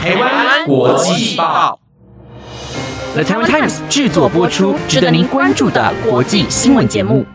台湾国际报，The Taiwan Times 制作播出，值得您关注的国际新闻节目。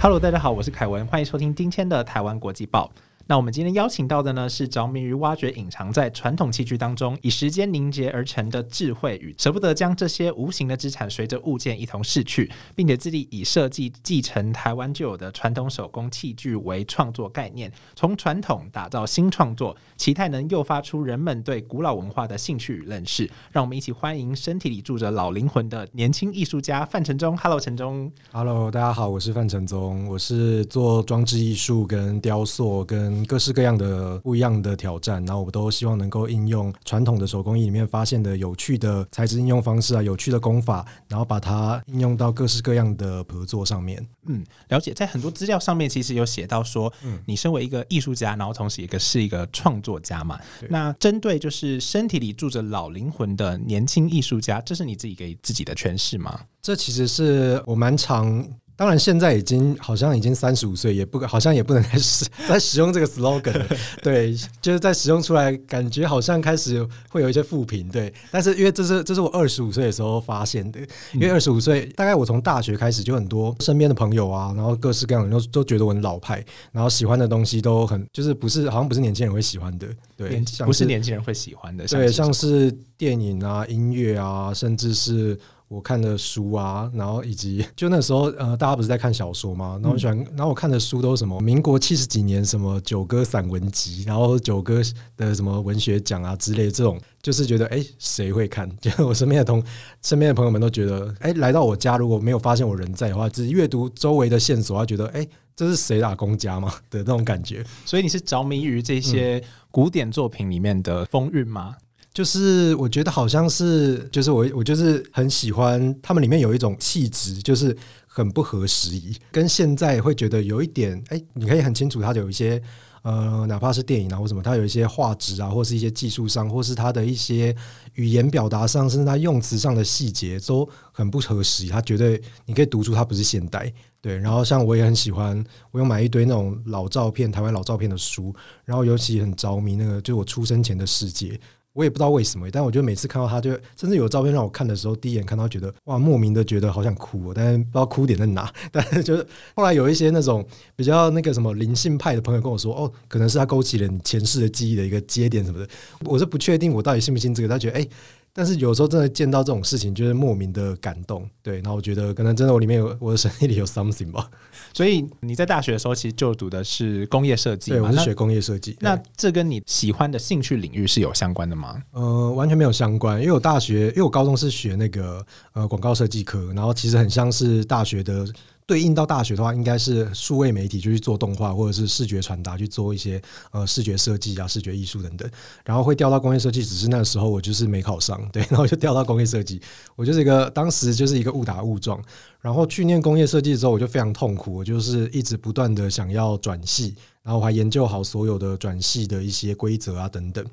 Hello，大家好，我是凯文，欢迎收听今天的台湾国际报。那我们今天邀请到的呢，是着迷于挖掘隐藏在传统器具当中，以时间凝结而成的智慧与舍不得将这些无形的资产随着物件一同逝去，并且致力以设计继承台湾旧有的传统手工器具为创作概念，从传统打造新创作，期待能诱发出人们对古老文化的兴趣与认识。让我们一起欢迎身体里住着老灵魂的年轻艺术家范承宗。Hello，承宗。Hello，大家好，我是范承宗，我是做装置艺术跟雕塑跟。各式各样的不一样的挑战，然后我都希望能够应用传统的手工艺里面发现的有趣的材质应用方式啊，有趣的功法，然后把它应用到各式各样的合作上面。嗯，了解，在很多资料上面其实有写到说，嗯，你身为一个艺术家，然后同时一个是一个创作家嘛。那针对就是身体里住着老灵魂的年轻艺术家，这是你自己给自己的诠释吗？这其实是我蛮常。当然，现在已经好像已经三十五岁，也不好像也不能再使 再使用这个 slogan。对，就是在使用出来，感觉好像开始会有一些负评。对，但是因为这是这是我二十五岁的时候发现的，因为二十五岁大概我从大学开始就很多身边的朋友啊，然后各式各样的人都都觉得我很老派，然后喜欢的东西都很就是不是好像不是年轻人会喜欢的，对，不是年轻人会喜欢的，对，像是电影啊、音乐啊，甚至是。我看的书啊，然后以及 就那时候，呃，大家不是在看小说吗？然后喜欢，然后我看的书都是什么？民国七十几年什么九歌散文集，然后九歌的什么文学奖啊之类，这种就是觉得，哎，谁会看？就我身边的同身边的朋友们都觉得，哎，来到我家如果没有发现我人在的话，只阅读周围的线索，他觉得，哎，这是谁打公家吗？的那种感觉。所以你是着迷于这些古典作品里面的风韵吗？就是我觉得好像是，就是我我就是很喜欢他们里面有一种气质，就是很不合时宜，跟现在会觉得有一点，哎，你可以很清楚它有一些，呃，哪怕是电影啊或什么，它有一些画质啊，或是一些技术上，或是它的一些语言表达上，甚至它用词上的细节都很不合时宜。它绝对你可以读出它不是现代，对。然后像我也很喜欢，我有买一堆那种老照片，台湾老照片的书，然后尤其很着迷那个，就是我出生前的世界。我也不知道为什么，但我觉得每次看到他，就甚至有照片让我看的时候，第一眼看到觉得哇，莫名的觉得好想哭，但是不知道哭点在哪。但是就是后来有一些那种比较那个什么灵性派的朋友跟我说，哦，可能是他勾起了你前世的记忆的一个节点什么的。我是不确定我到底信不信这个。他觉得哎。但是有时候真的见到这种事情，就是莫名的感动，对。然后我觉得可能真的我里面有我的身体里有 something 吧。所以你在大学的时候其实就读的是工业设计，对，我是学工业设计。那这跟你喜欢的兴趣领域是有相关的吗？呃，完全没有相关，因为我大学，因为我高中是学那个呃广告设计科，然后其实很像是大学的。对应到大学的话，应该是数位媒体就去做动画，或者是视觉传达去做一些呃视觉设计啊、视觉艺术等等。然后会调到工业设计，只是那时候我就是没考上，对，然后就调到工业设计。我就是一个当时就是一个误打误撞。然后去念工业设计之后，我就非常痛苦，我就是一直不断的想要转系，然后我还研究好所有的转系的一些规则啊等等。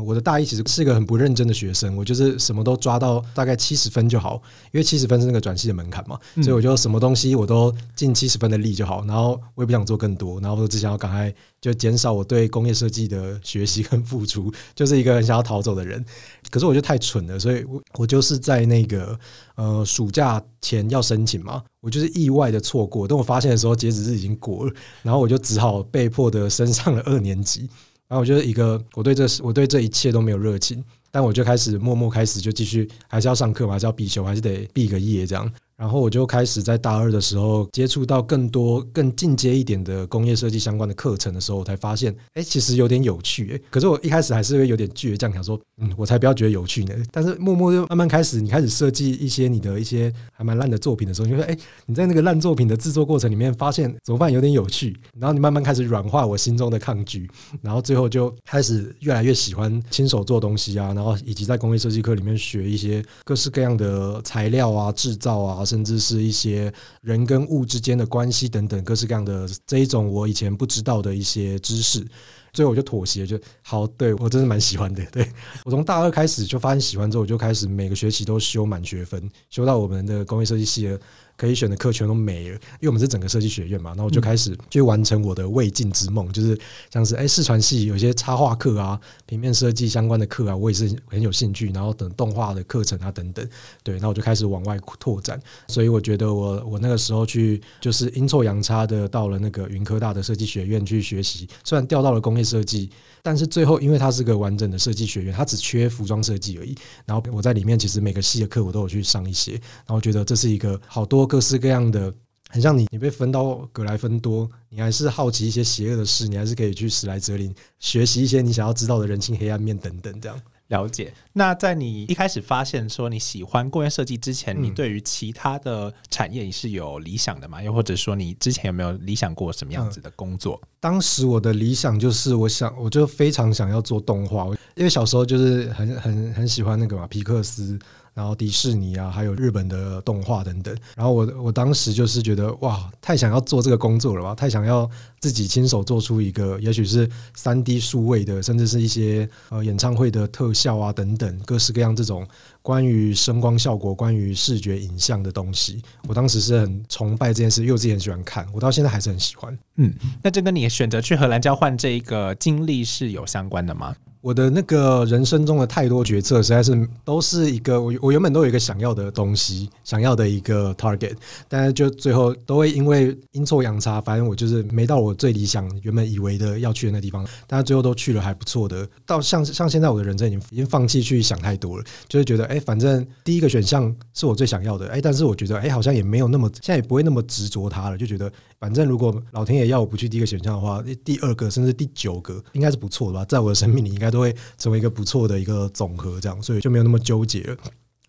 我的大一其实是一个很不认真的学生，我就是什么都抓到大概七十分就好，因为七十分是那个转系的门槛嘛，所以我就什么东西我都尽七十分的力就好，然后我也不想做更多，然后我只想要赶快就减少我对工业设计的学习跟付出，就是一个很想要逃走的人。可是我就太蠢了，所以我我就是在那个呃暑假前要申请嘛，我就是意外的错过，等我发现的时候截止日已经过了，然后我就只好被迫的升上了二年级。然后我觉得一个，我对这我对这一切都没有热情，但我就开始默默开始就继续，还是要上课嘛，还是要必修，还是得毕个业这样。然后我就开始在大二的时候接触到更多更进阶一点的工业设计相关的课程的时候，我才发现，哎，其实有点有趣。哎，可是我一开始还是会有点倔强，想说，嗯，我才不要觉得有趣呢。但是默默就慢慢开始，你开始设计一些你的一些还蛮烂的作品的时候，你会，哎，你在那个烂作品的制作过程里面发现怎么办有点有趣，然后你慢慢开始软化我心中的抗拒，然后最后就开始越来越喜欢亲手做东西啊，然后以及在工业设计课里面学一些各式各样的材料啊、制造啊。甚至是一些人跟物之间的关系等等各式各样的这一种我以前不知道的一些知识，最后我就妥协，就好，对我真是蛮喜欢的。对 我从大二开始就发现喜欢之后，我就开始每个学期都修满学分，修到我们的工业设计系了可以选的课全都没了，因为我们是整个设计学院嘛，然后我就开始去完成我的未尽之梦，就是像是哎视传系有些插画课啊、平面设计相关的课啊，我也是很有兴趣，然后等动画的课程啊等等，对，那我就开始往外拓展，所以我觉得我我那个时候去就是阴错阳差的到了那个云科大的设计学院去学习，虽然调到了工业设计，但是最后因为它是个完整的设计学院，它只缺服装设计而已，然后我在里面其实每个系的课我都有去上一些，然后觉得这是一个好多各式各样的，很像你你被分到格莱芬多，你还是好奇一些邪恶的事，你还是可以去史莱哲林学习一些你想要知道的人性黑暗面等等这样。了解。那在你一开始发现说你喜欢工业设计之前，嗯你对于其他的产业你是有理想的吗？又或者说你之前有没有理想过什么样子的工作？当时我的理想就是，我想我就非常想要做动画，因为小时候就是很很很喜欢那个嘛皮克斯，然后迪士尼啊，还有日本的动画等等。然后我我当时就是觉得哇，太想要做这个工作了吧，太想要自己亲手做出一个，也许是三 D 数位的，甚至是一些呃演唱会的特效啊等等，各式各样这种关于声光效果、关于视觉影像的东西。我当时是很崇拜这件事，因为我自己很喜欢看，我到现在还是很喜欢。嗯那这跟你选择去荷兰交换这一个经历是有相关的吗？我的那个人生中的太多决策，实在是都是一个我我原本都有一个想要的东西，想要的一个 target，但是就最后都会因为阴错阳差，反正我就是没到我最理想原本以为的要去的那地方，但是最后都去了还不错的。到像像现在我的人生已经已经放弃去想太多了，就是觉得哎、反正第一个选项是我最想要的，哎、但是我觉得哎、好像也没有那么现在也不会那么执着它了，就觉得反正如果老天爷要我不去第一个选项的话，第二个甚至第九个应该是不错的吧，在我的生命里应该都会成为一个不错的一个总和，这样，所以就没有那么纠结了。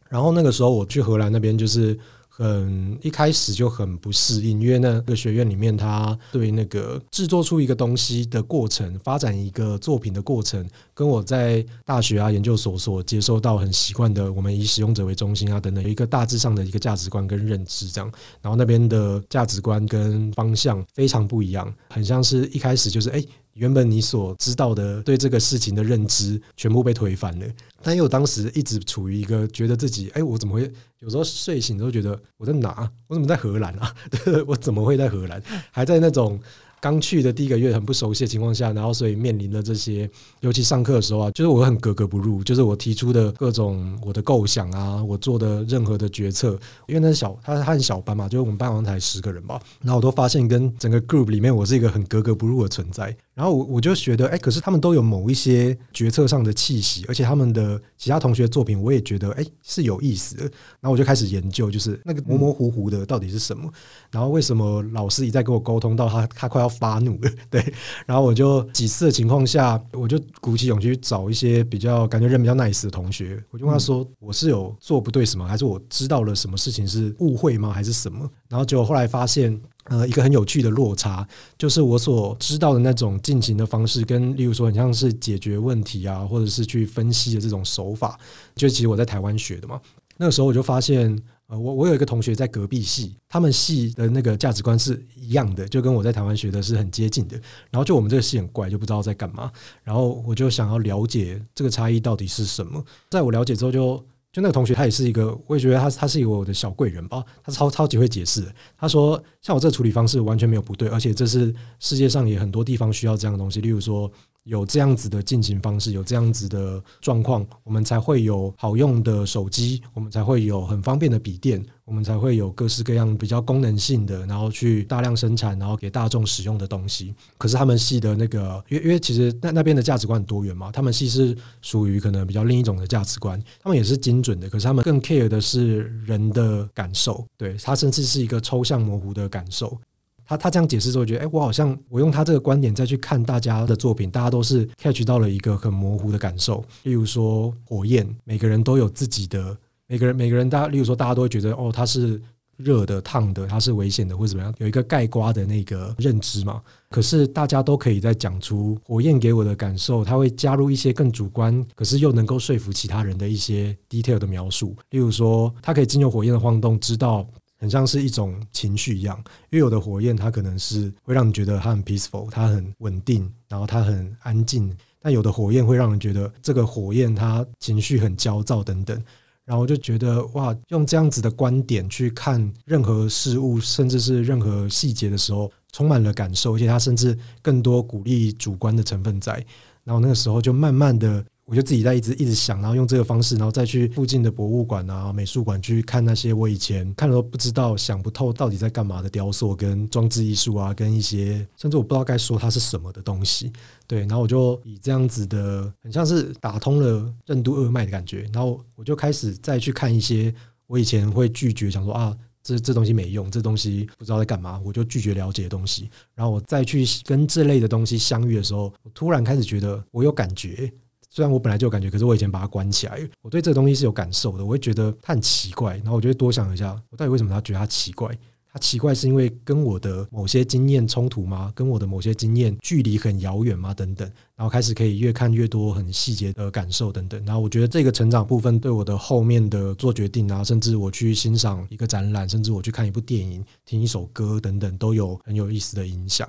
然后那个时候我去荷兰那边，就是很一开始就很不适应，因为那个学院里面，他对那个制作出一个东西的过程、发展一个作品的过程，跟我在大学啊、研究所所接受到很习惯的，我们以使用者为中心啊等等，有一个大致上的一个价值观跟认知这样。然后那边的价值观跟方向非常不一样，很像是一开始就是哎。原本你所知道的对这个事情的认知全部被推翻了，但因为我当时一直处于一个觉得自己，哎，我怎么会有时候睡醒都觉得我在哪？我怎么在荷兰啊？我怎么会在荷兰？还在那种刚去的第一个月很不熟悉的情况下，然后所以面临了这些，尤其上课的时候啊，就是我很格格不入，就是我提出的各种我的构想啊，我做的任何的决策，因为那是小，他他很小班嘛，就是我们班好像才十个人吧，然后我都发现跟整个 group 里面我是一个很格格不入的存在，然后我我就觉得，哎，可是他们都有某一些决策上的气息，而且他们的其他同学作品我也觉得，哎，是有意思的，然后我就开始研究，就是那个模模糊糊的到底是什么，然后为什么老师一再跟我沟通到他他快要发怒了，对，然后我就几次的情况下，我就鼓起勇气去找一些比较感觉人比较 nice 的同学，我就问他说，我是有做不对什么，还是我知道了什么事情是误会吗，还是什么？然后结果后来发现。呃，一个很有趣的落差，就是我所知道的那种进行的方式，跟例如说很像是解决问题啊，或者是去分析的这种手法，就其实我在台湾学的嘛。那个时候我就发现，呃，我我有一个同学在隔壁系，他们系的那个价值观是一样的，就跟我在台湾学的是很接近的。然后就我们这个系很怪，就不知道在干嘛。然后我就想要了解这个差异到底是什么。在我了解之后就，就那个同学他也是一个，我也觉得他他是一个我的小贵人吧，他超超级会解释。他说，像我这处理方式完全没有不对，而且这是世界上也很多地方需要这样的东西，例如说。有这样子的进行方式，有这样子的状况，我们才会有好用的手机，我们才会有很方便的笔电，我们才会有各式各样比较功能性的，然后去大量生产，然后给大众使用的东西。可是他们系的那个，因为因为其实那那边的价值观很多元嘛，他们系是属于可能比较另一种的价值观，他们也是精准的，可是他们更 care 的是人的感受，对他甚至是一个抽象模糊的感受。他他这样解释之后，觉得哎、我好像我用他这个观点再去看大家的作品，大家都是 catch 到了一个很模糊的感受。例如说火焰，每个人都有自己的，每个人每个人大家，例如说大家都会觉得哦，它是热的、烫的，它是危险的，或者怎么样，有一个盖瓜的那个认知嘛。可是大家都可以在讲出火焰给我的感受，它会加入一些更主观，可是又能够说服其他人的一些 detail 的描述。例如说，它可以经由火焰的晃动，知道。很像是一种情绪一样，因为有的火焰它可能是会让你觉得它很 peaceful，它很稳定，然后它很安静；但有的火焰会让人觉得这个火焰它情绪很焦躁等等。然后就觉得哇，用这样子的观点去看任何事物，甚至是任何细节的时候，充满了感受，而且它甚至更多鼓励主观的成分在。然后那个时候就慢慢的。我就自己在一直一直想，然后用这个方式，然后再去附近的博物馆啊、美术馆去看那些我以前看了都不知道、想不透到底在干嘛的雕塑跟装置艺术啊，跟一些甚至我不知道该说它是什么的东西。对，然后我就以这样子的，很像是打通了任督二脉的感觉，然后我就开始再去看一些我以前会拒绝，想说啊，这这东西没用，这东西不知道在干嘛，我就拒绝了解的东西。然后我再去跟这类的东西相遇的时候，我突然开始觉得我有感觉。虽然我本来就有感觉，可是我以前把它关起来，我对这个东西是有感受的。我会觉得它很奇怪，然后我就会多想一下，我到底为什么他觉得它奇怪？它奇怪是因为跟我的某些经验冲突吗？跟我的某些经验距离很遥远吗？等等，然后开始可以越看越多很细节的感受等等。然后我觉得这个成长部分对我的后面的做决定啊，甚至我去欣赏一个展览，甚至我去看一部电影、听一首歌等等，都有很有意思的影响。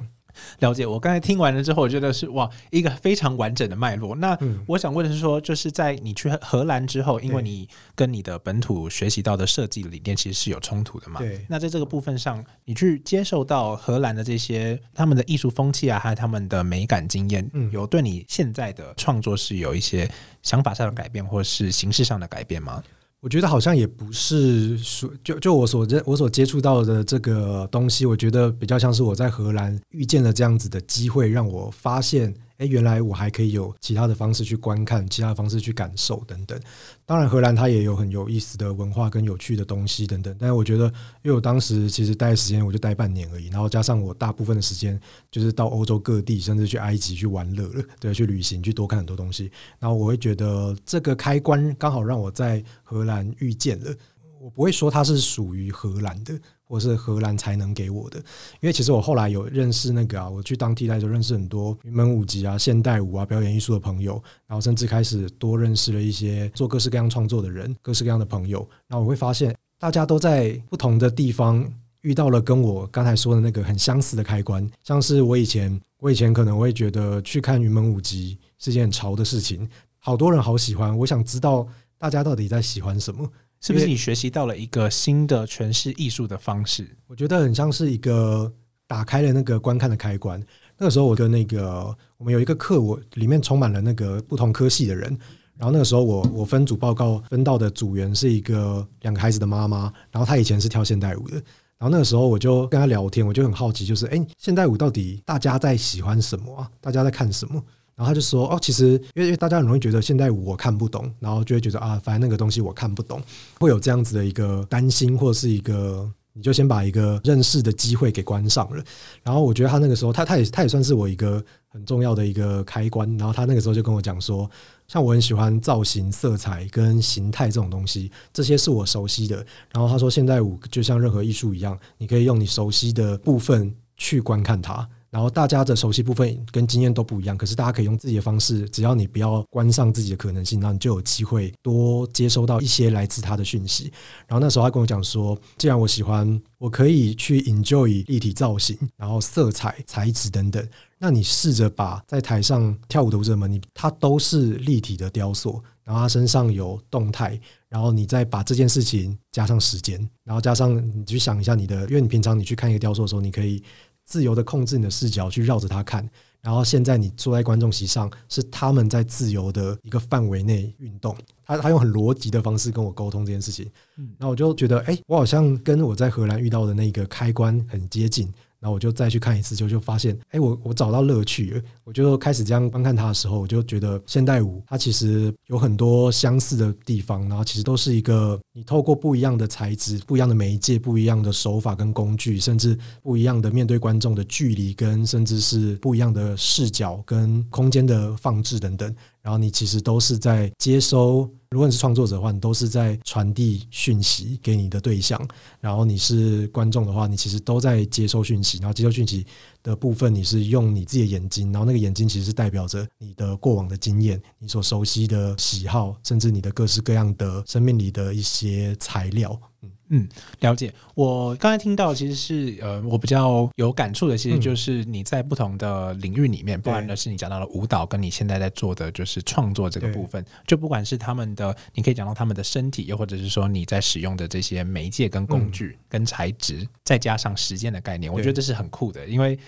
了解，我刚才听完了之后，我觉得是哇，一个非常完整的脉络。那我想问的是，说就是在你去荷兰之后，因为你跟你的本土学习到的设计理念其实是有冲突的嘛？对。那在这个部分上，你去接受到荷兰的这些他们的艺术风气啊，还有他们的美感经验，有对你现在的创作是有一些想法上的改变，或是形式上的改变吗？我觉得好像也不是说，就就我所认我所接触到的这个东西，我觉得比较像是我在荷兰遇见了这样子的机会，让我发现。哎，原来我还可以有其他的方式去观看，其他的方式去感受等等。当然，荷兰它也有很有意思的文化跟有趣的东西等等。但是我觉得，因为我当时其实待的时间我就待半年而已，然后加上我大部分的时间就是到欧洲各地，甚至去埃及去玩乐了，对，去旅行，去多看很多东西。然后我会觉得这个开关刚好让我在荷兰遇见了。我不会说它是属于荷兰的。或是荷兰才能给我的，因为其实我后来有认识那个啊，我去当替代就认识很多云门舞集啊、现代舞啊、表演艺术的朋友，然后甚至开始多认识了一些做各式各样创作的人、各式各样的朋友。然后我会发现，大家都在不同的地方遇到了跟我刚才说的那个很相似的开关，像是我以前，我以前可能会觉得去看云门舞集是件很潮的事情，好多人好喜欢，我想知道大家到底在喜欢什么。是不是你学习到了一个新的诠释艺术的方式？我觉得很像是一个打开了那个观看的开关。那个时候，我跟那个我们有一个课，我里面充满了那个不同科系的人。然后那个时候，我我分组报告分到的组员是一个两个孩子的妈妈，然后她以前是跳现代舞的。然后那个时候，我就跟她聊天，我就很好奇，就是哎，现代舞到底大家在喜欢什么啊？大家在看什么？然后他就说：“哦，其实因为因为大家很容易觉得现代舞我看不懂，然后就会觉得啊，反正那个东西我看不懂，会有这样子的一个担心，或者是一个你就先把一个认识的机会给关上了。然后我觉得他那个时候，他他也他也算是我一个很重要的一个开关。然后他那个时候就跟我讲说，像我很喜欢造型、色彩跟形态这种东西，这些是我熟悉的。然后他说，现代舞就像任何艺术一样，你可以用你熟悉的部分去观看它。”然后大家的熟悉部分跟经验都不一样，可是大家可以用自己的方式，只要你不要关上自己的可能性，那你就有机会多接收到一些来自他的讯息。然后那时候他跟我讲说，既然我喜欢，我可以去 enjoy 立体造型，然后色彩、材质等等。那你试着把在台上跳舞的舞者们，你他都是立体的雕塑，然后他身上有动态，然后你再把这件事情加上时间，然后加上你去想一下你的，因为你平常你去看一个雕塑的时候，你可以。自由的控制你的视角去绕着他看，然后现在你坐在观众席上，是他们在自由的一个范围内运动。他他用很逻辑的方式跟我沟通这件事情，然后我就觉得，哎，我好像跟我在荷兰遇到的那个开关很接近。然后我就再去看一次，就就发现，哎，我我找到乐趣。我就开始这样观看它的时候，我就觉得现代舞它其实有很多相似的地方，然后其实都是一个你透过不一样的材质、不一样的媒介、不一样的手法跟工具，甚至不一样的面对观众的距离，跟甚至是不一样的视角跟空间的放置等等。然后你其实都是在接收，如果你是创作者的话，你都是在传递讯息给你的对象；然后你是观众的话，你其实都在接收讯息。然后接收讯息的部分，你是用你自己的眼睛，然后那个眼睛其实是代表着你的过往的经验，你所熟悉的喜好，甚至你的各式各样的生命里的一些材料。嗯，嗯，了解。我刚才听到其实是呃，我比较有感触的，其实就是你在不同的领域里面，包含的是你讲到了舞蹈，跟你现在在做的就是创作这个部分。就不管是他们的，你可以讲到他们的身体，又或者是说你在使用的这些媒介跟工具、跟材质，再加上时间的概念，我觉得这是很酷的。因为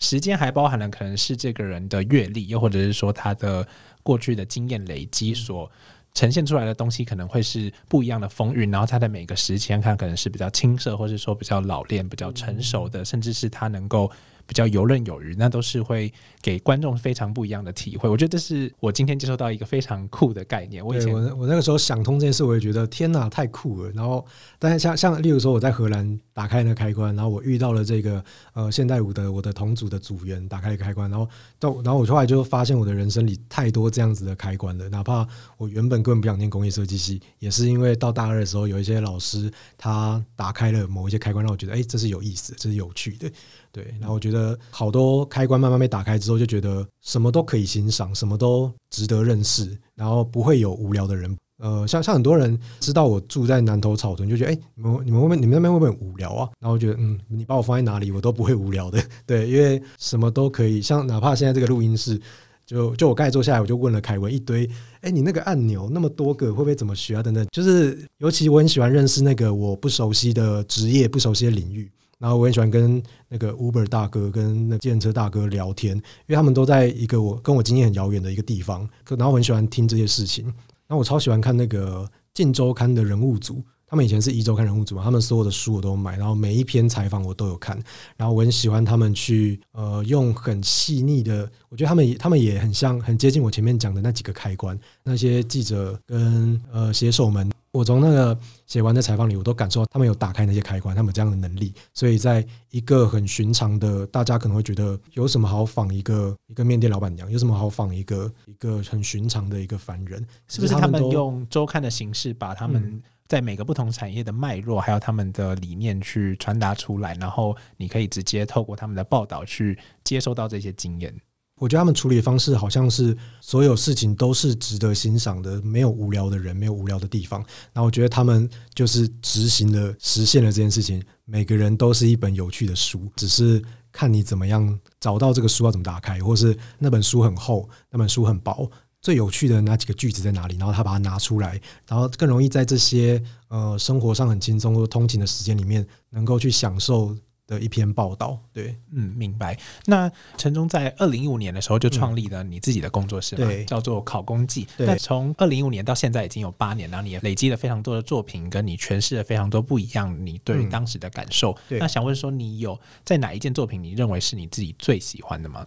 时间还包含了可能是这个人的阅历，又或者是说他的过去的经验累积所。呈现出来的东西可能会是不一样的风韵，然后他在每个时间看可能是比较青涩，或者说比较老练、比较成熟的，甚至是他能够。比较游刃有余，那都是会给观众非常不一样的体会。我觉得这是我今天接受到一个非常酷的概念。我以前我我那个时候想通这件事，我也觉得天哪，太酷了。然后，但是像像例如说我在荷兰打开那个开关，然后我遇到了这个呃现代舞的我的同组的组员打开一个开关，然后到然后我后来就发现我的人生里太多这样子的开关了。哪怕我原本根本不想念工业设计系，也是因为到大二的时候有一些老师他打开了某一些开关，让我觉得哎，这是有意思，这是有趣的。对，然后我觉得好多开关慢慢被打开之后，就觉得什么都可以欣赏，什么都值得认识，然后不会有无聊的人。呃，像像很多人知道我住在南头草屯，就觉得哎，你们你们会不会你们那边会不会很无聊啊？然后觉得嗯，你把我放在哪里，我都不会无聊的。对，因为什么都可以，像哪怕现在这个录音室，就就我刚才坐下来，我就问了凯文一堆，哎，你那个按钮那么多个，会不会怎么学啊？等等，就是尤其我很喜欢认识那个我不熟悉的职业、不熟悉的领域。然后我很喜欢跟那个 Uber 大哥跟那电车大哥聊天，因为他们都在一个我跟我经验很遥远的一个地方。然后我很喜欢听这些事情。然后我超喜欢看那个《晋周刊》的人物组，他们以前是一周刊人物组嘛，他们所有的书我都买，然后每一篇采访我都有看。然后我很喜欢他们去呃用很细腻的，我觉得他们他们也很像很接近我前面讲的那几个开关，那些记者跟呃写手们。我从那个写完的采访里，我都感受到他们有打开那些开关，他们这样的能力。所以在一个很寻常的，大家可能会觉得有什么好仿一个一个面店老板娘，有什么好仿一个一个很寻常的一个凡人？是不是他们用周刊的形式，把他们在每个不同产业的脉络，还有他们的理念去传达出来，然后你可以直接透过他们的报道去接收到这些经验。我觉得他们处理方式好像是所有事情都是值得欣赏的，没有无聊的人，没有无聊的地方。然后我觉得他们就是执行了、实现了这件事情。每个人都是一本有趣的书，只是看你怎么样找到这个书要怎么打开，或是那本书很厚，那本书很薄，最有趣的那几个句子在哪里？然后他把它拿出来，然后更容易在这些呃生活上很轻松或通勤的时间里面，能够去享受。的一篇报道，对，嗯，明白。那陈忠在二零一五年的时候就创立了你自己的工作室，对，叫做考工记。那从二零一五年到现在已经有八年，然后你也累积了非常多的作品，跟你诠释了非常多不一样你对当时的感受。那想问说，你有在哪一件作品你认为是你自己最喜欢的吗？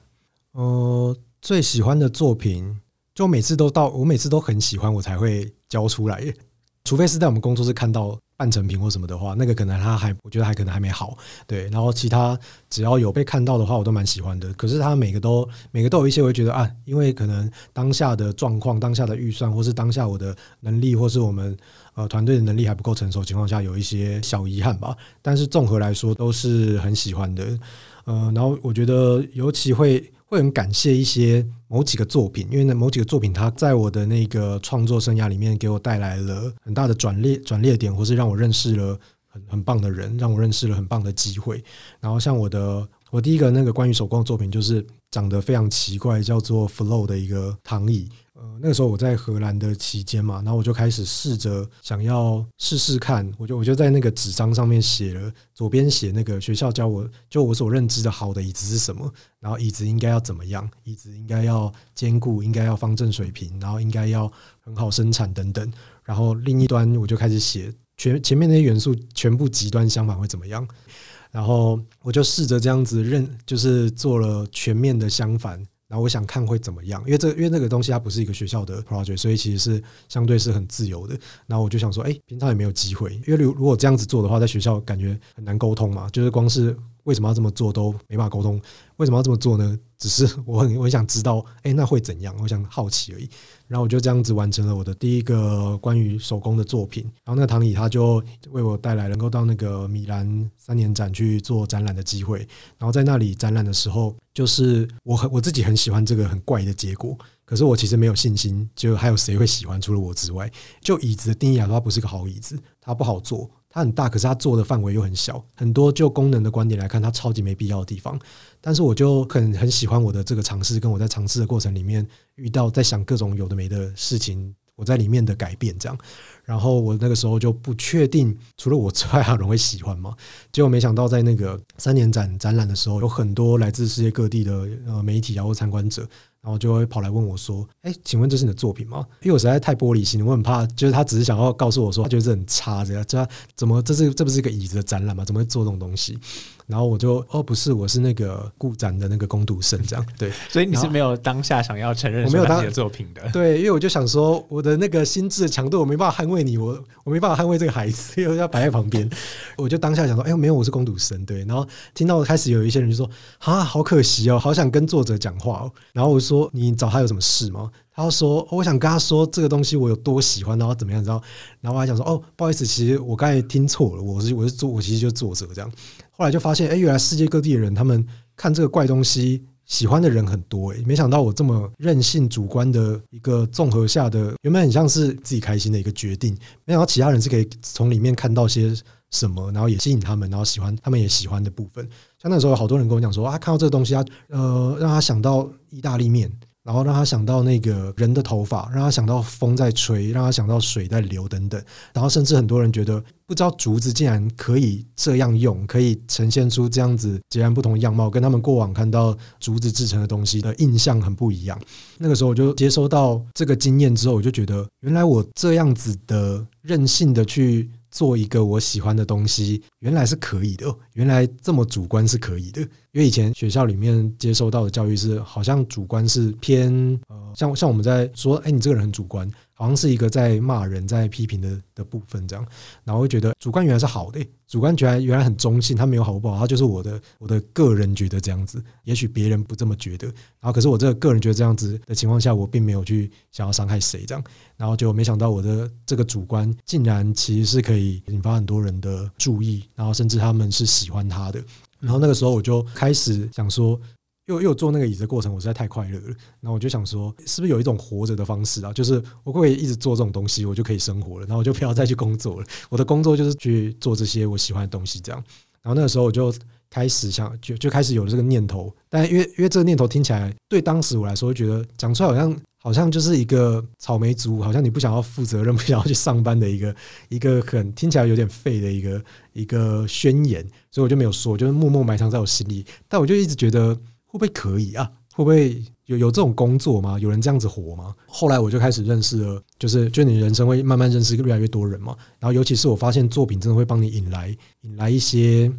呃，最喜欢的作品，就每次都到我每次都很喜欢，我才会交出来，除非是在我们工作室看到。半成品或什么的话，那个可能他还，我觉得还可能还没好，对。然后其他只要有被看到的话，我都蛮喜欢的。可是他每个都每个都有一些，我会觉得啊，因为可能当下的状况、当下的预算，或是当下我的能力，或是我们呃团队的能力还不够成熟情况下，有一些小遗憾吧。但是综合来说，都是很喜欢的。呃，然后我觉得尤其会。会很感谢一些某几个作品，因为呢，某几个作品它在我的那个创作生涯里面给我带来了很大的转裂转裂点，或是让我认识了很很棒的人，让我认识了很棒的机会。然后像我的我第一个那个关于手工的作品，就是长得非常奇怪，叫做 Flow 的一个躺椅。呃，那个时候我在荷兰的期间嘛，然后我就开始试着想要试试看，我就我就在那个纸张上面写了，左边写那个学校教我就我所认知的好的椅子是什么，然后椅子应该要怎么样，椅子应该要坚固，应该要方正水平，然后应该要很好生产等等。然后另一端我就开始写全前面那些元素全部极端相反会怎么样，然后我就试着这样子认，就是做了全面的相反。然后我想看会怎么样，因为这因为那个东西它不是一个学校的 project，所以其实是相对是很自由的。然后我就想说，哎，平常也没有机会，因为如如果这样子做的话，在学校感觉很难沟通嘛，就是光是为什么要这么做都没办法沟通，为什么要这么做呢？只是 我很我很想知道，哎，那会怎样？我想好奇而已。然后我就这样子完成了我的第一个关于手工的作品。然后那个唐乙他就为我带来能够到那个米兰三年展去做展览的机会。然后在那里展览的时候，就是我很我自己很喜欢这个很怪的结果。可是我其实没有信心，就还有谁会喜欢？除了我之外，就椅子的定义来说，它不是个好椅子，它不好坐，它很大，可是它做的范围又很小。很多就功能的观点来看，它超级没必要的地方。但是我就很很喜欢我的这个尝试，跟我在尝试的过程里面遇到在想各种有的没的事情，我在里面的改变这样。然后我那个时候就不确定，除了我之外，还有人会喜欢吗？结果没想到，在那个三年展展览的时候，有很多来自世界各地的呃媒体啊或参观者。然后就会跑来问我说：“哎，请问这是你的作品吗？”因为我实在太玻璃心，我很怕，就是他只是想要告诉我说，他觉得这很差，这样，这怎么这是这不是一个椅子的展览吗？怎么会做这种东西？然后我就哦，不是，我是那个顾展的那个攻读生，这样 对。所以你是没有当下想要承认我没有当你的作品的，对，因为我就想说，我的那个心智的强度，我没办法捍卫你，我 我没办法捍卫这个孩子，因为要摆在旁边。我就当下想说，哎，没有，我是攻读生，对。然后听到开始有一些人就说，啊，好可惜哦，好想跟作者讲话哦。然后我说，你找他有什么事吗？他说：“我想跟他说这个东西我有多喜欢，然后怎么样？然后，然后我还想说，哦，不好意思，其实我刚才听错了，我是我是作，我其实就作者这样。后来就发现，哎，原来世界各地的人他们看这个怪东西喜欢的人很多，哎，没想到我这么任性主观的一个综合下的，原本很像是自己开心的一个决定，没想到其他人是可以从里面看到些什么，然后也吸引他们，然后喜欢他们也喜欢的部分。像那时候有好多人跟我讲说，啊，看到这个东西，啊呃，让他想到意大利面。”然后让他想到那个人的头发，让他想到风在吹，让他想到水在流等等。然后甚至很多人觉得，不知道竹子竟然可以这样用，可以呈现出这样子截然不同的样貌，跟他们过往看到竹子制成的东西的印象很不一样。那个时候我就接收到这个经验之后，我就觉得，原来我这样子的任性的去。做一个我喜欢的东西，原来是可以的。原来这么主观是可以的，因为以前学校里面接受到的教育是，好像主观是偏呃，像像我们在说，哎，你这个人很主观。好像是一个在骂人、在批评的的部分，这样，然后会觉得主观原来是好的，主观觉得原来很中性，他没有好不好，他就是我的我的个人觉得这样子，也许别人不这么觉得，然后可是我这个个人觉得这样子的情况下，我并没有去想要伤害谁这样，然后就没想到我的这个主观竟然其实是可以引发很多人的注意，然后甚至他们是喜欢他的，然后那个时候我就开始想说。又又坐那个椅子的过程，我实在太快乐了。然后我就想说，是不是有一种活着的方式啊？就是我会一直做这种东西，我就可以生活了。然后我就不要再去工作了。我的工作就是去做这些我喜欢的东西，这样。然后那个时候我就开始想，就就开始有了这个念头。但因为因为这个念头听起来对当时我来说，觉得讲出来好像好像就是一个草莓族，好像你不想要负责任，不想要去上班的一个 一个很听起来有点废的一个一个宣言。所以我就没有说，就是默默埋藏在我心里。但我就一直觉得。会不会可以啊？会不会有有这种工作吗？有人这样子活吗？后来我就开始认识了，就是就你人生会慢慢认识越来越多人嘛。然后尤其是我发现作品真的会帮你引来引来一些。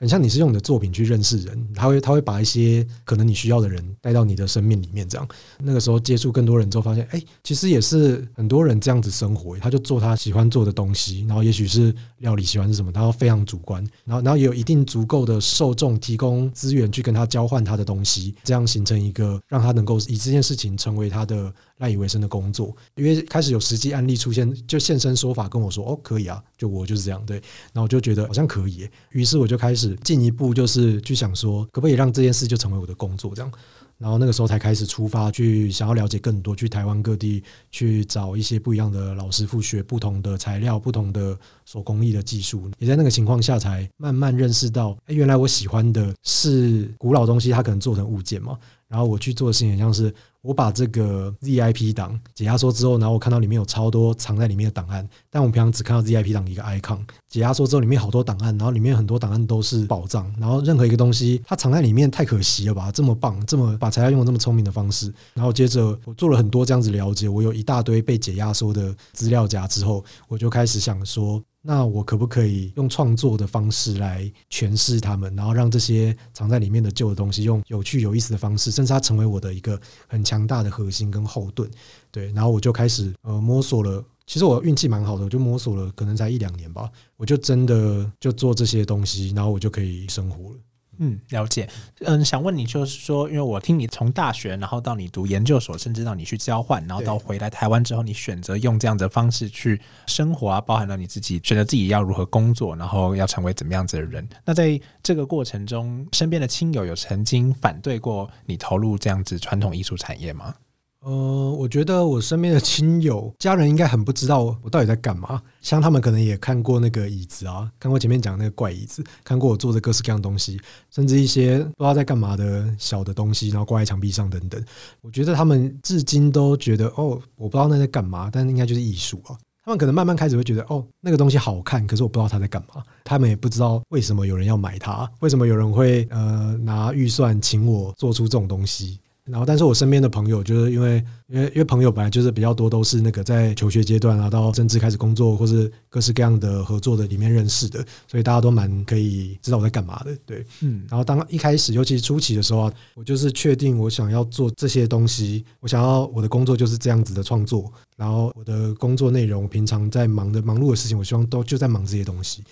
很像你是用你的作品去认识人，他会他会把一些可能你需要的人带到你的生命里面，这样那个时候接触更多人之后，发现哎，其实也是很多人这样子生活，他就做他喜欢做的东西，然后也许是料理喜欢是什么，他非常主观，然后然后也有一定足够的受众提供资源去跟他交换他的东西，这样形成一个让他能够以这件事情成为他的。赖以为生的工作，因为开始有实际案例出现，就现身说法跟我说：“哦，可以啊，就我就是这样。”对，然后我就觉得好像可以，于是我就开始进一步，就是去想说，可不可以让这件事就成为我的工作这样。然后那个时候才开始出发，去想要了解更多，去台湾各地去找一些不一样的老师傅学不同的材料、不同的手工艺的技术。也在那个情况下，才慢慢认识到，哎，原来我喜欢的是古老东西，它可能做成物件嘛。然后我去做的事情，像是我把这个 ZIP 档解压缩之后，然后我看到里面有超多藏在里面的档案，但我平常只看到 ZIP 档一个 icon。解压缩之后，里面好多档案，然后里面很多档案都是宝藏。然后任何一个东西，它藏在里面太可惜了吧？这么棒，这么把材料用的这么聪明的方式。然后接着我做了很多这样子了解，我有一大堆被解压缩的资料夹之后，我就开始想说。那我可不可以用创作的方式来诠释他们，然后让这些藏在里面的旧的东西，用有趣有意思的方式，甚至它成为我的一个很强大的核心跟后盾。对，然后我就开始呃摸索了。其实我运气蛮好的，我就摸索了，可能才一两年吧，我就真的就做这些东西，然后我就可以生活了。嗯，了解。嗯，想问你，就是说，因为我听你从大学，然后到你读研究所，甚至到你去交换，然后到回来台湾之后，你选择用这样的方式去生活啊，包含了你自己选择自己要如何工作，然后要成为怎么样子的人。那在这个过程中，身边的亲友有曾经反对过你投入这样子传统艺术产业吗？呃，我觉得我身边的亲友、家人应该很不知道我到底在干嘛。像他们可能也看过那个椅子啊，看过前面讲那个怪椅子，看过我做的各式各样东西，甚至一些不知道在干嘛的小的东西，然后挂在墙壁上等等。我觉得他们至今都觉得，哦，我不知道那在干嘛，但应该就是艺术啊。他们可能慢慢开始会觉得，哦，那个东西好看，可是我不知道他在干嘛。他们也不知道为什么有人要买它，为什么有人会呃拿预算请我做出这种东西。然后，但是我身边的朋友，就是因为，因为，因为朋友本来就是比较多，都是那个在求学阶段啊，到甚至开始工作，或是各式各样的合作的里面认识的，所以大家都蛮可以知道我在干嘛的，对，嗯。然后当一开始，尤其是初期的时候啊，我就是确定我想要做这些东西，我想要我的工作就是这样子的创作，然后我的工作内容，平常在忙的忙碌的事情，我希望都就在忙这些东西。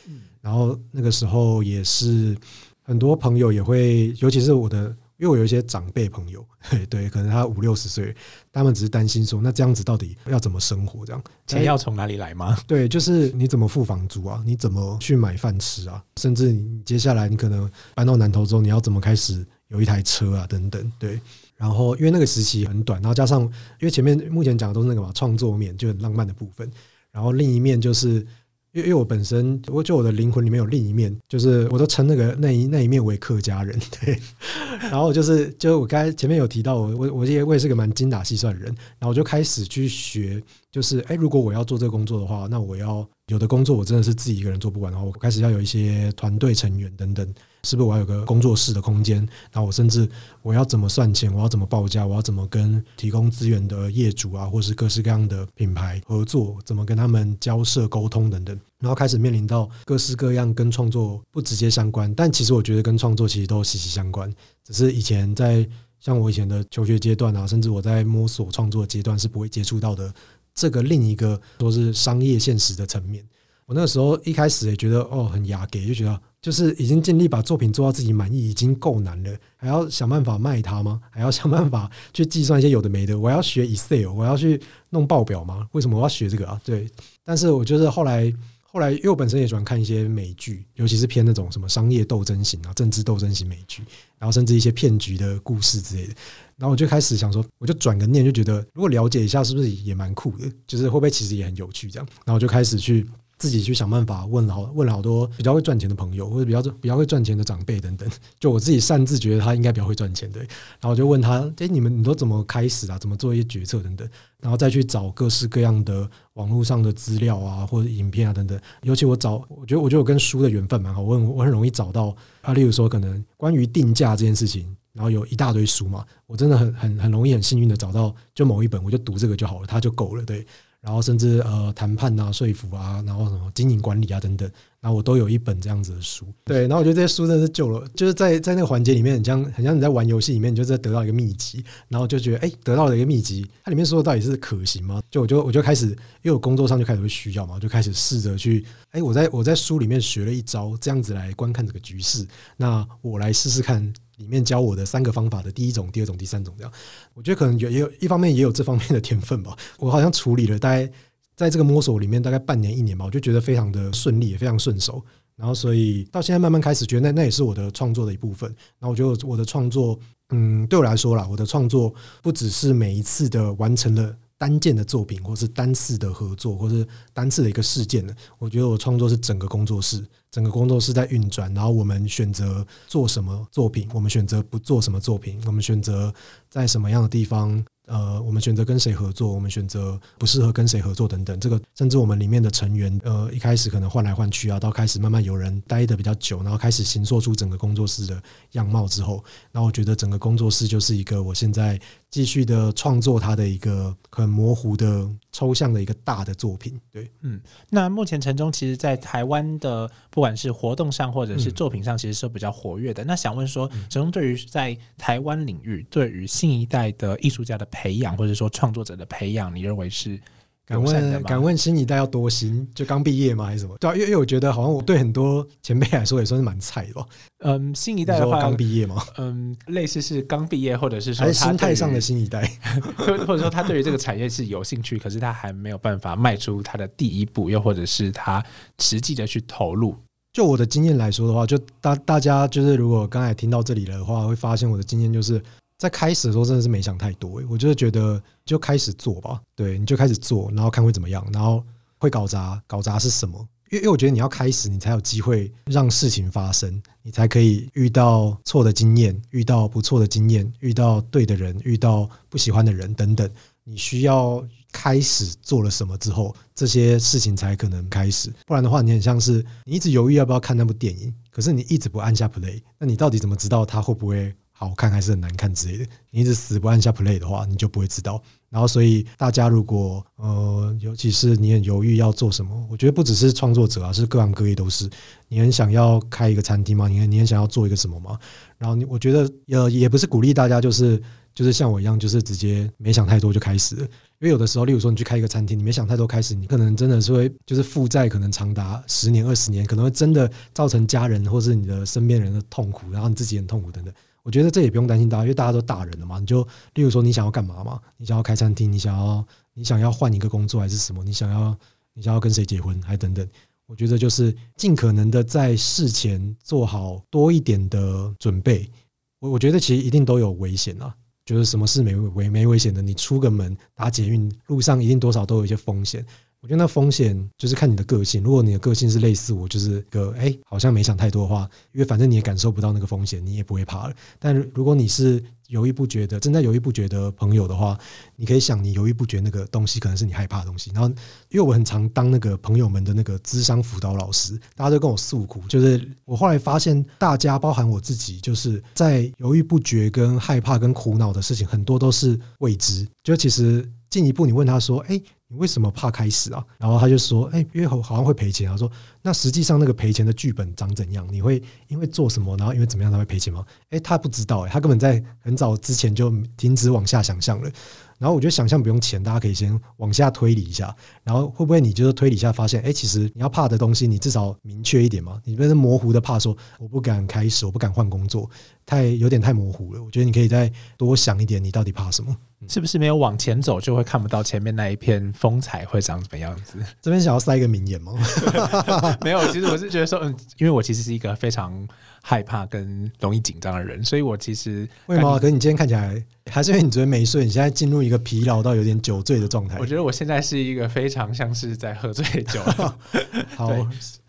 然后那个时候也是很多朋友也会，尤其是我的。因为我有一些长辈朋友，对，可能他五六十岁，他们只是担心说，那这样子到底要怎么生活？这样钱要从哪里来吗？对，就是你怎么付房租啊？你怎么去买饭吃啊？甚至你接下来你可能搬到南头之后，你要怎么开始有一台车啊？等等，对。然后因为那个时期很短，然后加上因为前面目前讲的都是那个嘛创作面，就很浪漫的部分，然后另一面就是。因为我本身，我就我的灵魂里面有另一面，就是我都称那个那一那一面为客家人，对。然后就是，就我刚才前面有提到，我我我也我也是个蛮精打细算的人，然后我就开始去学，就是哎，如果我要做这个工作的话，那我要有的工作我真的是自己一个人做不完，然后我开始要有一些团队成员等等。是不是我要有个工作室的空间？然后我甚至我要怎么算钱？我要怎么报价？我要怎么跟提供资源的业主啊，或是各式各样的品牌合作？怎么跟他们交涉沟通等等？然后开始面临到各式各样跟创作不直接相关，但其实我觉得跟创作其实都息息相关。只是以前在像我以前的求学阶段啊，甚至我在摸索创作阶段是不会接触到的这个另一个说是商业现实的层面。我那个时候一开始也觉得哦很雅给，就觉得。就是已经尽力把作品做到自己满意，已经够难了，还要想办法卖它吗？还要想办法去计算一些有的没的？我要学 Excel，我要去弄报表吗？为什么我要学这个啊？对，但是我就是后来，后来因为我本身也喜欢看一些美剧，尤其是偏那种什么商业斗争型啊、政治斗争型美剧，然后甚至一些骗局的故事之类的。然后我就开始想说，我就转个念，就觉得如果了解一下，是不是也蛮酷的？就是会不会其实也很有趣？这样，然后我就开始去。自己去想办法问了问了好多比较会赚钱的朋友，或者比较比较会赚钱的长辈等等。就我自己擅自觉得他应该比较会赚钱的，然后我就问他：哎，你们你都怎么开始啊？怎么做一些决策等等？然后再去找各式各样的网络上的资料啊，或者影片啊等等。尤其我找，我觉得我觉得我跟书的缘分蛮好，我很我很容易找到啊。例如说，可能关于定价这件事情，然后有一大堆书嘛，我真的很很很容易很幸运的找到就某一本，我就读这个就好了，它就够了，对。然后甚至呃谈判啊、说服啊，然后什么经营管理啊等等，然后我都有一本这样子的书。对，然后我觉得这些书真的是救了，就是在在那个环节里面，很像很像你在玩游戏里面，你就在得到一个秘籍，然后就觉得哎，得到了一个秘籍，它里面说的到底是可行吗？就我就我就开始，因为我工作上就开始会需要嘛，我就开始试着去，哎，我在我在书里面学了一招，这样子来观看这个局势，那我来试试看。里面教我的三个方法的第一种、第二种、第三种，这样，我觉得可能有也有一方面也有这方面的天分吧。我好像处理了大概在这个摸索里面大概半年一年吧，我就觉得非常的顺利，也非常顺手。然后所以到现在慢慢开始觉得那那也是我的创作的一部分。然后我觉得我的创作，嗯，对我来说啦，我的创作不只是每一次的完成了。单件的作品，或是单次的合作，或是单次的一个事件呢？我觉得我创作是整个工作室，整个工作室在运转，然后我们选择做什么作品，我们选择不做什么作品，我们选择在什么样的地方。呃，我们选择跟谁合作，我们选择不适合跟谁合作等等，这个甚至我们里面的成员，呃，一开始可能换来换去啊，到开始慢慢有人待的比较久，然后开始形塑出整个工作室的样貌之后，那我觉得整个工作室就是一个我现在继续的创作他的一个很模糊的抽象的一个大的作品。对，嗯，那目前陈忠其实在台湾的不管是活动上或者是作品上，其实是比较活跃的。那想问说，陈忠对于在台湾领域，对于新一代的艺术家的。培养或者说创作者的培养，你认为是敢问敢问新一代要多新？就刚毕业吗？还是什么？对啊，因为因为我觉得好像我对很多前辈来说也算是蛮菜的吧。嗯，新一代的话，刚毕业吗？嗯，类似是刚毕业，或者是说他心态上的新一代？或或者说他对于这个产业是有兴趣，可是他还没有办法迈出他的第一步，又或者是他实际的去投入。就我的经验来说的话，就大大家就是如果刚才听到这里的话，会发现我的经验就是在开始的时候真的是没想太多、欸，我就是觉得就开始做吧，对，你就开始做，然后看会怎么样，然后会搞砸，搞砸是什么？因为因为我觉得你要开始，你才有机会让事情发生，你才可以遇到错的经验，遇到不错的经验，遇到对的人，遇到不喜欢的人等等。你需要开始做了什么之后，这些事情才可能开始。不然的话，你很像是你一直犹豫要不要看那部电影，可是你一直不按下 play，那你到底怎么知道它会不会好看还是很难看之类的？你一直死不按下 play 的话，你就不会知道。然后，所以大家如果呃，尤其是你很犹豫要做什么，我觉得不只是创作者啊，是各行各业都是。你很想要开一个餐厅吗？你很你很想要做一个什么吗？然后我觉得呃，也不是鼓励大家就是就是像我一样，就是直接没想太多就开始。因为有的时候，例如说你去开一个餐厅，你没想太多开始，你可能真的是会就是负债，可能长达十年、二十年，可能会真的造成家人或是你的身边人的痛苦，然后你自己很痛苦等等。我觉得这也不用担心大家，因为大家都大人了嘛。你就例如说你想要干嘛嘛？你想要开餐厅，你想要你想要换一个工作还是什么？你想要你想要跟谁结婚还等等。我觉得就是尽可能的在事前做好多一点的准备。我我觉得其实一定都有危险啊，就是什么事没危没危险的，你出个门打捷运路上一定多少都有一些风险。我觉得那风险就是看你的个性。如果你的个性是类似我，就是个哎、好像没想太多的话，因为反正你也感受不到那个风险，你也不会怕了。但如果你是犹豫不决的，正在犹豫不决的朋友的话，你可以想，你犹豫不决那个东西可能是你害怕的东西。然后，因为我很常当那个朋友们的那个智商辅导老师，大家都跟我诉苦，就是我后来发现，大家包含我自己，就是在犹豫不决、跟害怕、跟苦恼的事情，很多都是未知。就其实进一步，你问他说：“哎、你为什么怕开始啊？”然后他就说：“哎、因为好好像会赔钱。”他说：“那实际上那个赔钱的剧本长怎样？你会因为做什么，然后因为怎么样才会赔钱吗？”哎、他不知道、哎，他根本在很早之前就停止往下想象了。然后我觉得想象不用钱，大家可以先往下推理一下，然后会不会你就是推理一下发现，哎，其实你要怕的东西，你至少明确一点嘛，你不能模糊的怕说我不敢开始，我不敢换工作，太有点太模糊了。我觉得你可以再多想一点，你到底怕什么？是不是没有往前走，就会看不到前面那一片风采会长什么样子？这边想要塞一个名言吗？没有，其实我是觉得说，嗯，因为我其实是一个非常害怕跟容易紧张的人，所以我其实为什么？可是你今天看起来还是因为你昨天没睡，你现在进入一个疲劳到有点酒醉的状态我。觉得我现在是一个非常像是在喝醉酒，好，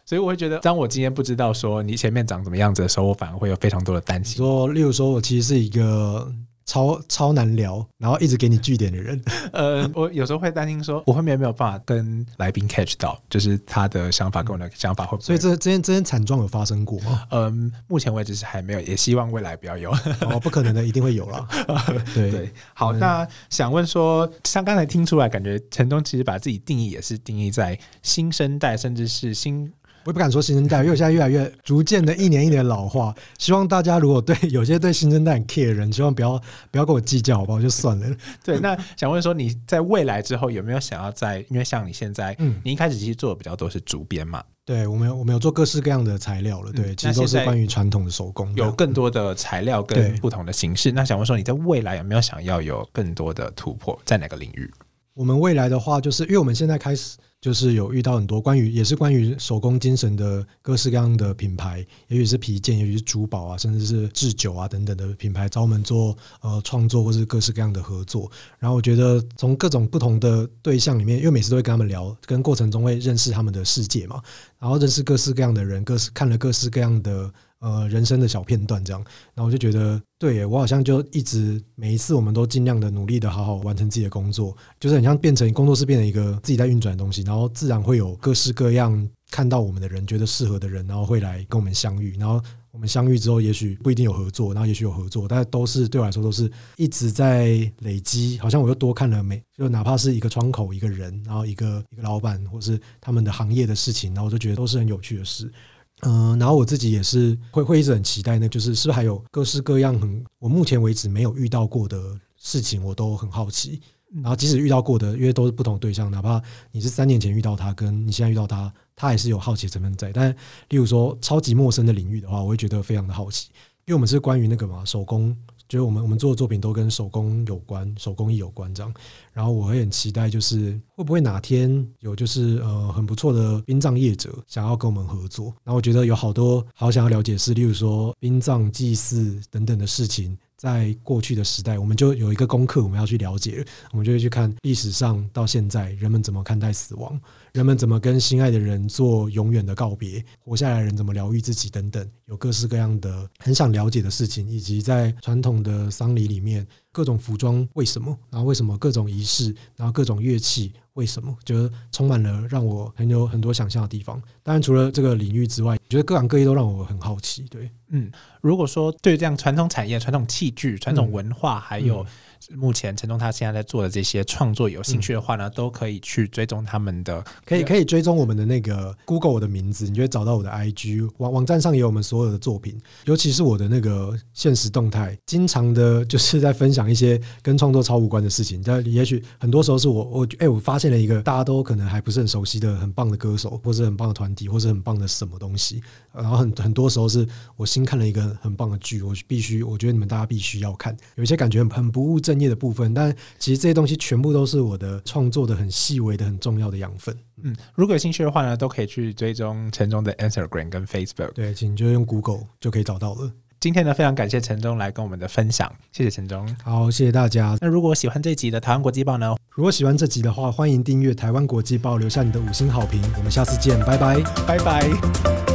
所以我会觉得，当我今天不知道说你前面长什么样子的时候，我反而会有非常多的担心。说，例如说我其实是一个超超难聊，然后一直给你据点的人。呃，我有时候会担心说，我后面有没有办法跟来宾 catch 到，就是他的想法跟我的想法会不会？所以这这件这件惨状有发生过吗？嗯，目前为止是还没有，也希望未来不要有。哦，不可能的，一定会有啦。对对，好，那想问说，像刚才听出来，感觉陈东其实把自己定义也是定义在新生代，甚至是新我也不敢说新生代，因为我现在越来越逐渐的一年一年老化。希望大家如果对有些对新生代很 care 的人，希望不要不要跟我计较，好不好？就算了。对。那想问说，你在未来之后有没有想要在？因为像你现在，嗯你一开始其实做的比较多是主编嘛，对我们有我们有做各式各样的材料了，对，嗯其实都是关于传统的手工。有更多的材料跟不同的形式。那想问说，你在未来有没有想要有更多的突破，在哪个领域？我们未来的话，就是因为我们现在开始就是有遇到很多关于也是关于手工精神的各式各样的品牌，也许是皮件，也许是珠宝啊，甚至是制酒啊等等的品牌找我们做呃创作或是各式各样的合作。然后我觉得从各种不同的对象里面，因为每次都会跟他们聊，跟过程中会认识他们的世界嘛，然后认识各式各样的人，各式看了各式各样的呃人生的小片段这样，然后我就觉得对耶，我好像就一直每一次我们都尽量的努力的好好完成自己的工作，就是很像变成工作室变成一个自己在运转的东西，然后自然会有各式各样看到我们的人，觉得适合的人，然后会来跟我们相遇，然后。我们相遇之后，也许不一定有合作，然后也许有合作，但都是对我来说都是一直在累积。好像我又多看了每，就哪怕是一个窗口、一个人，然后一个一个老板，或是他们的行业的事情，然后我就觉得都是很有趣的事。嗯、然后我自己也是会会一直很期待呢，就是是不是还有各式各样很我目前为止没有遇到过的事情，我都很好奇。然后即使遇到过的，因为都是不同对象，哪怕你是三年前遇到他，跟你现在遇到他，他还是有好奇的成分在。但例如说超级陌生的领域的话，我会觉得非常的好奇，因为我们是关于那个嘛手工，觉得我们我们做的作品都跟手工有关，手工艺有关这样。然后我会很期待，就是会不会哪天有就是呃很不错的殡葬业者想要跟我们合作。然后我觉得有好多好想要了解是，例如说殡葬祭祀等等的事情。在过去的时代，我们就有一个功课，我们要去了解，我们就会去看历史上到现在人们怎么看待死亡，人们怎么跟心爱的人做永远的告别，活下来的人怎么疗愈自己等等，有各式各样的很想了解的事情，以及在传统的丧礼里面各种服装为什么，然后为什么各种仪式，然后各种乐器为什么，就是充满了让我很有很多想象的地方。当然，除了这个领域之外，我觉得各行各业都让我很好奇。对，嗯，如果说对这样传统产业、传统器具、传统文化，还有目前陈忠他现在在做的这些创作有兴趣的话呢，都可以去追踪他们的，可以可以追踪我们的那个 Google 我的名字，你就会找到我的 IG 网网站上也有我们所有的作品，尤其是我的那个现实动态，经常的就是在分享一些跟创作超无关的事情。但也许很多时候是我我哎，我发现了一个大家都可能还不是很熟悉的很棒的歌手，或者很棒的团体，或者很棒的什么东西。然后很很多时候是我新看了一个很棒的剧，我必须我觉得你们大家必须要看。有一些感觉很很不务正业的部分，但其实这些东西全部都是我的创作的很细微的很重要的养分。嗯，如果有兴趣的话呢，都可以去追踪陈忠的 Instagram 跟 Facebook。对，请就用 Google 就可以找到了。今天呢，非常感谢陈忠来跟我们的分享，谢谢陈忠。好，谢谢大家。那如果喜欢这集的台湾国际报呢？如果喜欢这集的话，欢迎订阅台湾国际报，留下你的五星好评。我们下次见，拜拜，拜拜。